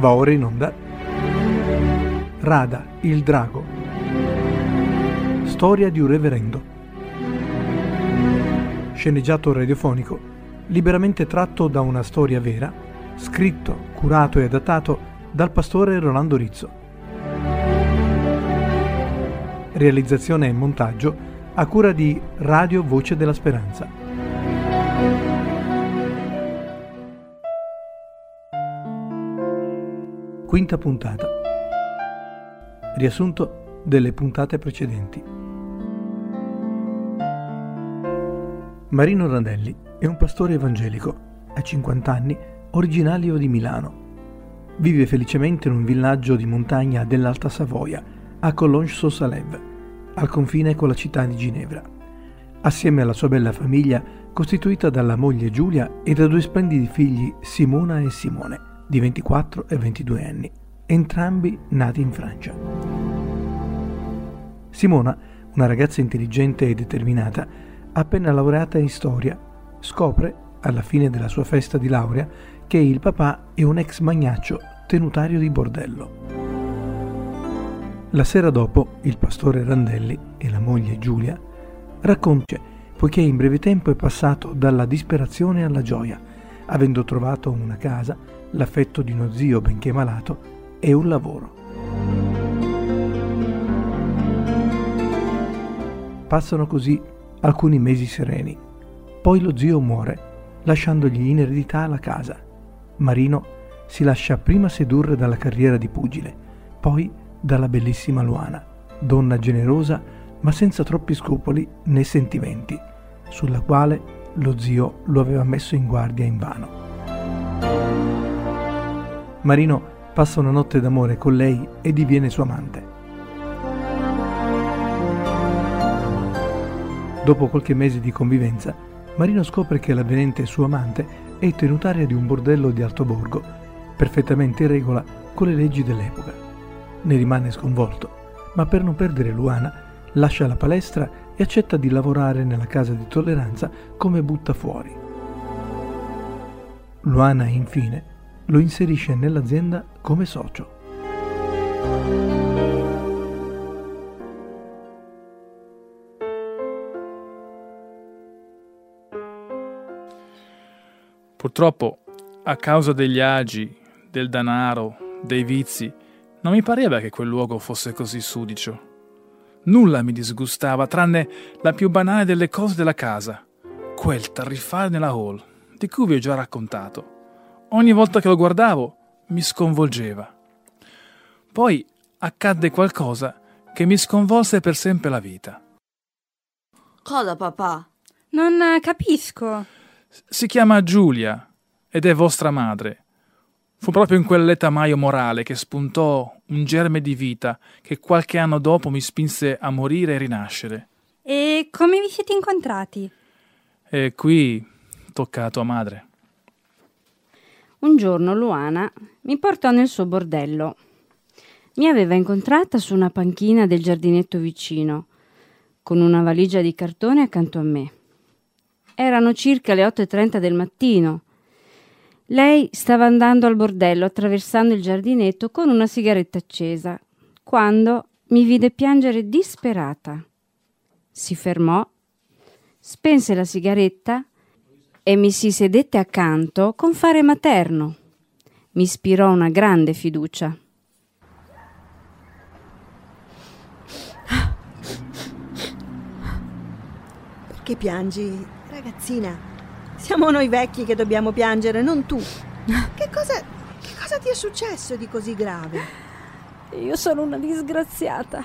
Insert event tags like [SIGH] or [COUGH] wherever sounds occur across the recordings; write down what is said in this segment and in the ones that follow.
Va ora in onda Rada, il drago. Storia di un reverendo. Sceneggiato radiofonico, liberamente tratto da una storia vera, scritto, curato e adattato dal pastore Rolando Rizzo. Realizzazione e montaggio a cura di Radio Voce della Speranza. Quinta puntata. Riassunto delle puntate precedenti. Marino Randelli è un pastore evangelico, ha 50 anni, originario di Milano. Vive felicemente in un villaggio di montagna dell'Alta Savoia, a Collonges-sur-Salève, al confine con la città di Ginevra. Assieme alla sua bella famiglia, costituita dalla moglie Giulia e da due splendidi figli Simona e Simone, di 24 e 22 anni, entrambi nati in Francia. Simona, una ragazza intelligente e determinata, appena laureata in storia, scopre, alla fine della sua festa di laurea, che il papà è un ex magnaccio tenutario di bordello. La sera dopo, il pastore Randelli e la moglie Giulia raccontano, poiché in breve tempo è passato dalla disperazione alla gioia, avendo trovato una casa, l'affetto di uno zio benché malato e un lavoro. Passano così alcuni mesi sereni. Poi lo zio muore, lasciandogli in eredità la casa. Marino si lascia prima sedurre dalla carriera di pugile, poi dalla bellissima Luana, donna generosa ma senza troppi scrupoli né sentimenti, sulla quale lo zio lo aveva messo in guardia invano. Marino passa una notte d'amore con lei e diviene sua amante. Dopo qualche mese di convivenza, Marino scopre che l'avvenente sua amante è tenutaria di un bordello di Altoborgo, perfettamente in regola con le leggi dell'epoca. Ne rimane sconvolto, ma per non perdere Luana lascia la palestra e accetta di lavorare nella casa di tolleranza come butta fuori. Luana, infine, lo inserisce nell'azienda come socio. Purtroppo, a causa degli agi, del danaro, dei vizi, non mi pareva che quel luogo fosse così sudicio. Nulla mi disgustava, tranne la più banale delle cose della casa, quel tarifare nella hall, di cui vi ho già raccontato. Ogni volta che lo guardavo mi sconvolgeva. Poi accadde qualcosa che mi sconvolse per sempre la vita. Cosa, papà? Non capisco. Si chiama Giulia ed è vostra madre. Fu proprio in quel letamaio morale che spuntò un germe di vita che qualche anno dopo mi spinse a morire e rinascere. E come vi siete incontrati? E qui tocca a tua madre. Un giorno Luana mi portò nel suo bordello. Mi aveva incontrata su una panchina del giardinetto vicino, con una valigia di cartone accanto a me. Erano circa le 8.30 del mattino. Lei stava andando al bordello attraversando il giardinetto con una sigaretta accesa, quando mi vide piangere disperata. Si fermò, spense la sigaretta e mi si sedette accanto con fare materno. Mi ispirò una grande fiducia. Perché piangi, ragazzina? Siamo noi vecchi che dobbiamo piangere, non tu. [LAUGHS] Che cosa, che cosa ti è successo di così grave? Io sono una disgraziata.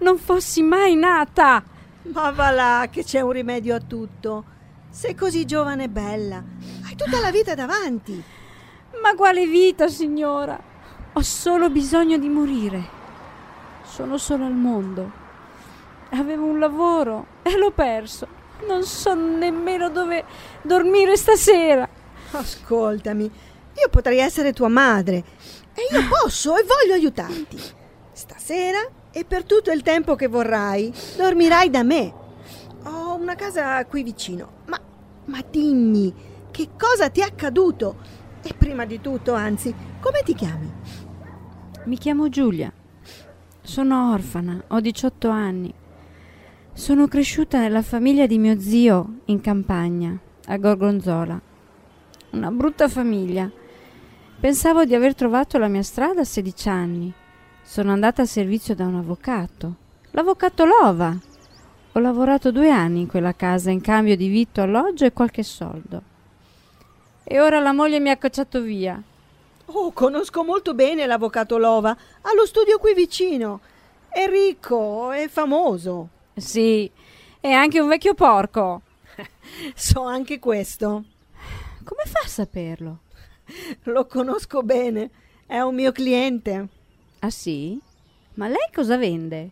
Non fossi mai nata. Ma va là, che c'è un rimedio a tutto. Sei così giovane e bella. Hai tutta la vita davanti. Ma quale vita, signora? Ho solo bisogno di morire. Sono sola al mondo. Avevo un lavoro e l'ho perso. Non so nemmeno dove dormire stasera. Ascoltami, io potrei essere tua madre e io [LAUGHS] posso e voglio aiutarti. Stasera e per tutto il tempo che vorrai dormirai da me. Ho una casa qui vicino, ma, ma dimmi, che cosa ti è accaduto? E prima di tutto, anzi, come ti chiami? Mi chiamo Giulia. Sono orfana, ho 18 anni. Sono cresciuta nella famiglia di mio zio in campagna, a Gorgonzola. Una brutta famiglia. Pensavo di aver trovato la mia strada a 16 anni. Sono andata a servizio da un avvocato. L'avvocato Lova. Ho lavorato due anni in quella casa in cambio di vitto, alloggio e qualche soldo. E ora la moglie mi ha cacciato via. Oh, conosco molto bene l'avvocato Lova. Ha lo studio qui vicino. È ricco, è famoso. Sì, è anche un vecchio porco. [LAUGHS] so anche questo. Come fa a saperlo? Lo conosco bene. È un mio cliente. Ah sì? Ma lei cosa vende?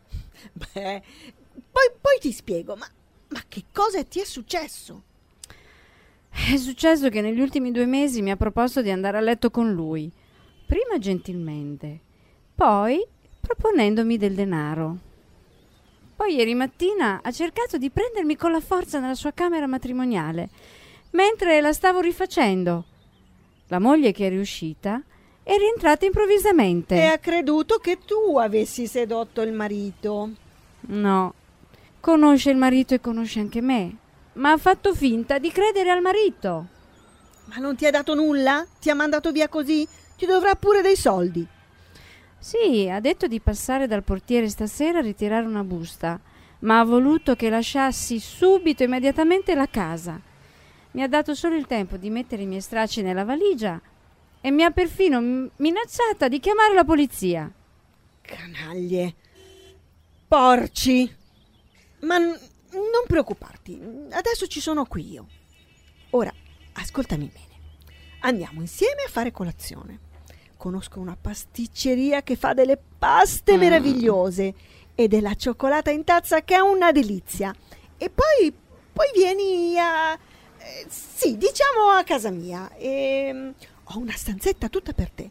Beh, poi, poi ti spiego, ma, ma che cosa ti è successo? È successo che negli ultimi due mesi mi ha proposto di andare a letto con lui. Prima gentilmente, poi proponendomi del denaro. Poi ieri mattina ha cercato di prendermi con la forza nella sua camera matrimoniale, mentre la stavo rifacendo. La moglie che è riuscita è rientrata improvvisamente. E ha creduto che tu avessi sedotto il marito. No, conosce il marito e conosce anche me ma ha fatto finta di credere al marito. Ma non ti ha dato nulla? Ti ha mandato via così? Ti dovrà pure dei soldi. Sì, ha detto di passare dal portiere stasera a ritirare una busta, ma ha voluto che lasciassi subito, immediatamente la casa. Mi ha dato solo il tempo di mettere i miei stracci nella valigia e mi ha perfino minacciata di chiamare la polizia. Canaglie. Porci. Ma non preoccuparti, adesso ci sono qui io. Ora, ascoltami bene. Andiamo insieme a fare colazione. Conosco una pasticceria che fa delle paste mm. meravigliose e della cioccolata in tazza che è una delizia. E poi, poi vieni a... Eh, sì, diciamo a casa mia. E, um, ho una stanzetta tutta per te.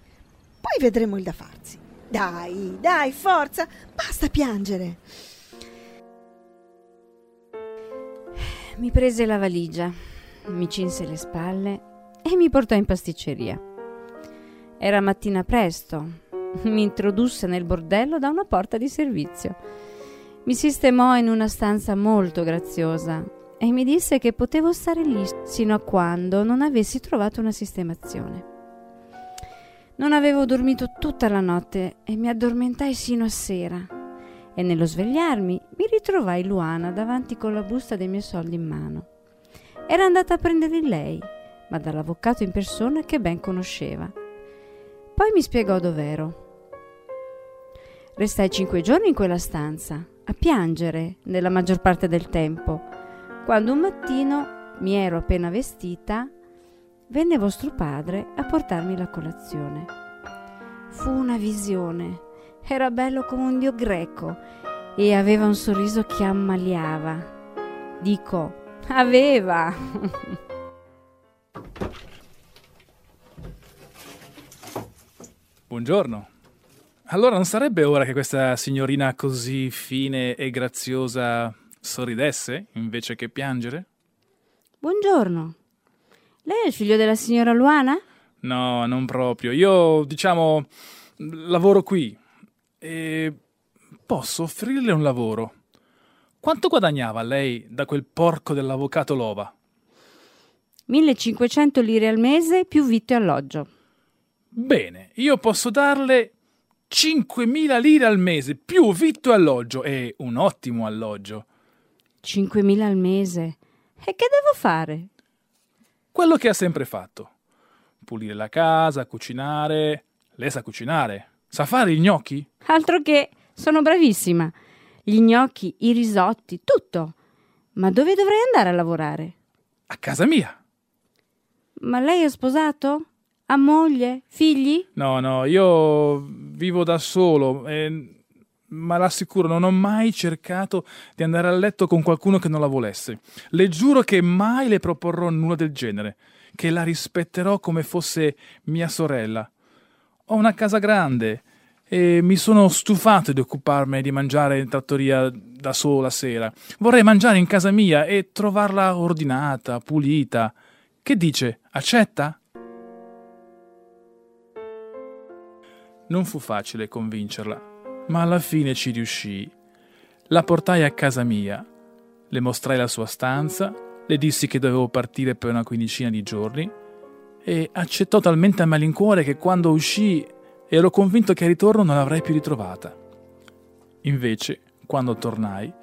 Poi vedremo il da farsi. Dai, dai, forza, basta piangere. mi prese la valigia, mi cinse le spalle e mi portò in pasticceria. Era mattina presto. Mi introdusse nel bordello da una porta di servizio. Mi sistemò in una stanza molto graziosa e mi disse che potevo stare lì sino a quando non avessi trovato una sistemazione. Non avevo dormito tutta la notte e mi addormentai sino a sera e nello svegliarmi mi ritrovai Luana davanti con la busta dei miei soldi in mano. Era andata a prenderli lei, ma dall'avvocato in persona che ben conosceva. Poi mi spiegò dov'ero. Restai cinque giorni in quella stanza, a piangere nella maggior parte del tempo, quando un mattino mi ero appena vestita, venne vostro padre a portarmi la colazione. Fu una visione era bello come un dio greco e aveva un sorriso che ammaliava. Dico, aveva. [LAUGHS] Buongiorno. Allora non sarebbe ora che questa signorina così fine e graziosa sorridesse invece che piangere? Buongiorno. Lei è il figlio della signora Luana? No, non proprio. Io, diciamo, lavoro qui, e posso offrirle un lavoro. Quanto guadagnava lei da quel porco dell'avvocato Lova? 1500 lire al mese più vitto e alloggio. Bene, io posso darle 5.000 lire al mese più vitto e alloggio e un ottimo alloggio. 5.000 al mese? E che devo fare? Quello che ha sempre fatto. Pulire la casa, cucinare. Lei sa cucinare, Sa fare i gnocchi? Altro che, sono bravissima. Gli gnocchi, i risotti, tutto. Ma dove dovrei andare a lavorare? A casa mia. Ma lei è sposato? Ha moglie? Figli? No, no, io vivo da solo, e... ma l'assicuro, non ho mai cercato di andare a letto con qualcuno che non la volesse. Le giuro che mai le proporrò nulla del genere, che la rispetterò come fosse mia sorella. Ho una casa grande e mi sono stufato di occuparmi di mangiare in trattoria da solo la sera. Vorrei mangiare in casa mia e trovarla ordinata, pulita. Che dice? Accetta? Non fu facile convincerla, ma alla fine ci riuscii. La portai a casa mia, le mostrai la sua stanza, le dissi che dovevo partire per una quindicina di giorni e accettò talmente a malincuore che quando uscii ero convinto che al ritorno non l'avrei più ritrovata. Invece, quando tornai,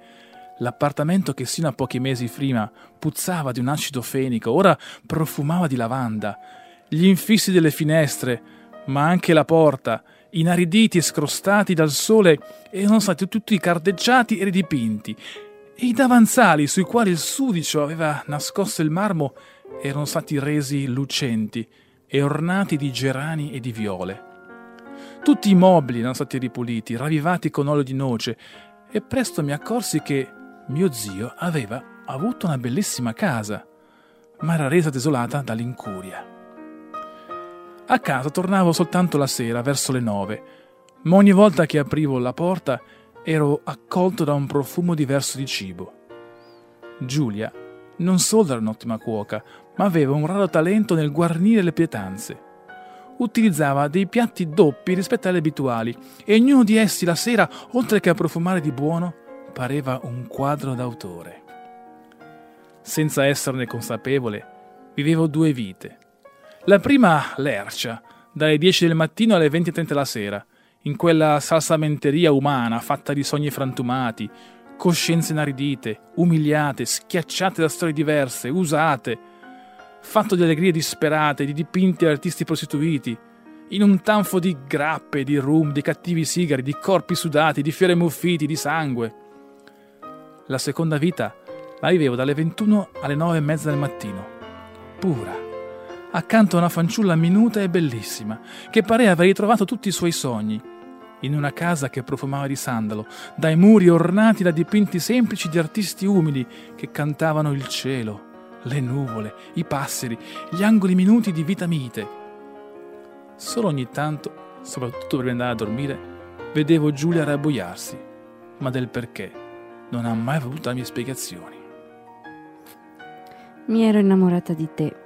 l'appartamento che sino a pochi mesi prima puzzava di un acido fenico, ora profumava di lavanda. Gli infissi delle finestre, ma anche la porta, inariditi e scrostati dal sole, erano stati tutti cardeggiati e ridipinti, e i davanzali sui quali il sudicio aveva nascosto il marmo erano stati resi lucenti e ornati di gerani e di viole. Tutti i mobili erano stati ripuliti, ravvivati con olio di noce, e presto mi accorsi che mio zio aveva avuto una bellissima casa, ma era resa desolata dall'incuria. A casa tornavo soltanto la sera, verso le nove, ma ogni volta che aprivo la porta ero accolto da un profumo diverso di cibo. Giulia non solo era un'ottima cuoca, ma aveva un raro talento nel guarnire le pietanze. Utilizzava dei piatti doppi rispetto agli abituali e ognuno di essi la sera, oltre che a profumare di buono, pareva un quadro d'autore. Senza esserne consapevole, vivevo due vite. La prima lercia, dalle 10 del mattino alle 20.30 la sera, in quella salsamenteria umana fatta di sogni frantumati, coscienze inaridite, umiliate, schiacciate da storie diverse, usate, fatto di allegrie disperate, di dipinti artisti prostituiti, in un tanfo di grappe, di rum, di cattivi sigari, di corpi sudati, di fiori muffiti, di sangue. La seconda vita la vivevo dalle 21 alle 9 e mezza del mattino, pura, accanto a una fanciulla minuta e bellissima, che parea aver ritrovato tutti i suoi sogni, in una casa che profumava di sandalo, dai muri ornati da dipinti semplici di artisti umili che cantavano il cielo, le nuvole, i passeri, gli angoli minuti di vita mite. Solo ogni tanto, soprattutto prima di andare a dormire, vedevo Giulia rabbuiarsi, ma del perché non ha mai avuto darmi spiegazioni. Mi ero innamorata di te.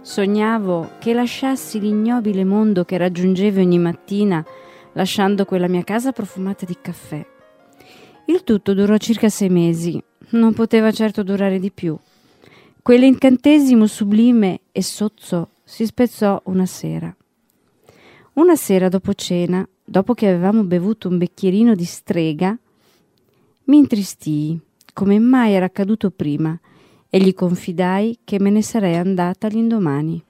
Sognavo che lasciassi l'ignobile mondo che raggiungevi ogni mattina lasciando quella mia casa profumata di caffè. Il tutto durò circa sei mesi, non poteva certo durare di più. Quell'incantesimo sublime e sozzo si spezzò una sera. Una sera dopo cena, dopo che avevamo bevuto un bicchierino di strega, mi intristii, come mai era accaduto prima, e gli confidai che me ne sarei andata l'indomani.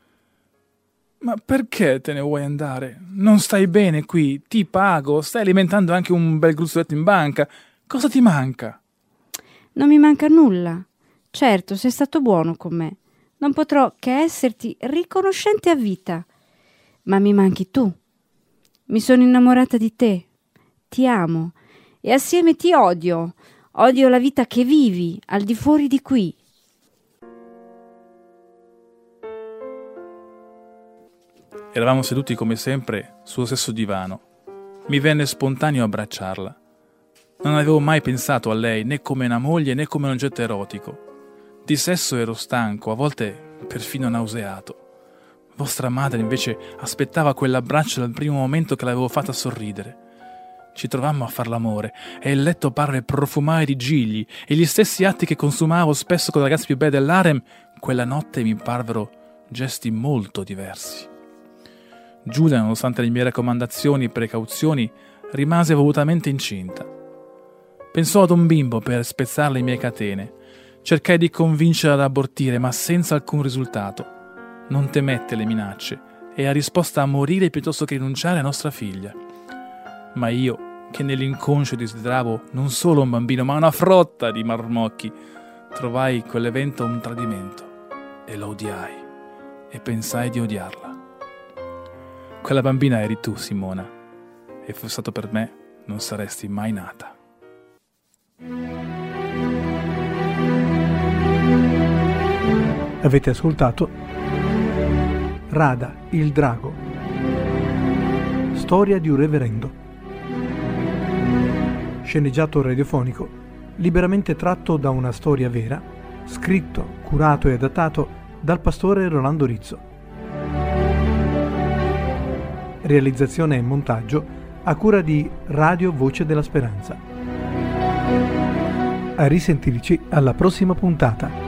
Ma perché te ne vuoi andare? Non stai bene qui, ti pago, stai alimentando anche un bel gruzzoletto in banca. Cosa ti manca? Non mi manca nulla. Certo, sei stato buono con me. Non potrò che esserti riconoscente a vita. Ma mi manchi tu. Mi sono innamorata di te. Ti amo. E assieme ti odio. Odio la vita che vivi al di fuori di qui. Eravamo seduti come sempre sullo stesso divano. Mi venne spontaneo abbracciarla. Non avevo mai pensato a lei né come una moglie né come un oggetto erotico. Di sesso ero stanco, a volte perfino nauseato. Vostra madre invece aspettava quell'abbraccio dal primo momento che l'avevo fatta sorridere. Ci trovammo a far l'amore e il letto parve profumare di gigli e gli stessi atti che consumavo spesso con i ragazzi più belli dell'arem, quella notte mi parvero gesti molto diversi. Giulia, nonostante le mie raccomandazioni e precauzioni, rimase volutamente incinta. Pensò ad un bimbo per spezzare le mie catene. Cercai di convincerla ad abortire, ma senza alcun risultato. Non temette le minacce e ha risposto a morire piuttosto che rinunciare a nostra figlia. Ma io, che nell'inconscio desideravo non solo un bambino, ma una frotta di marmocchi, trovai quell'evento un tradimento e la odiai e pensai di odiarla. Quella bambina eri tu, Simona, e fosse stato per me, non saresti mai nata. Avete ascoltato Rada, il drago. Storia di un reverendo. Sceneggiato radiofonico, liberamente tratto da una storia vera, scritto, curato e adattato dal pastore Rolando Rizzo Realizzazione e montaggio a cura di Radio Voce della Speranza. A risentirci alla prossima puntata.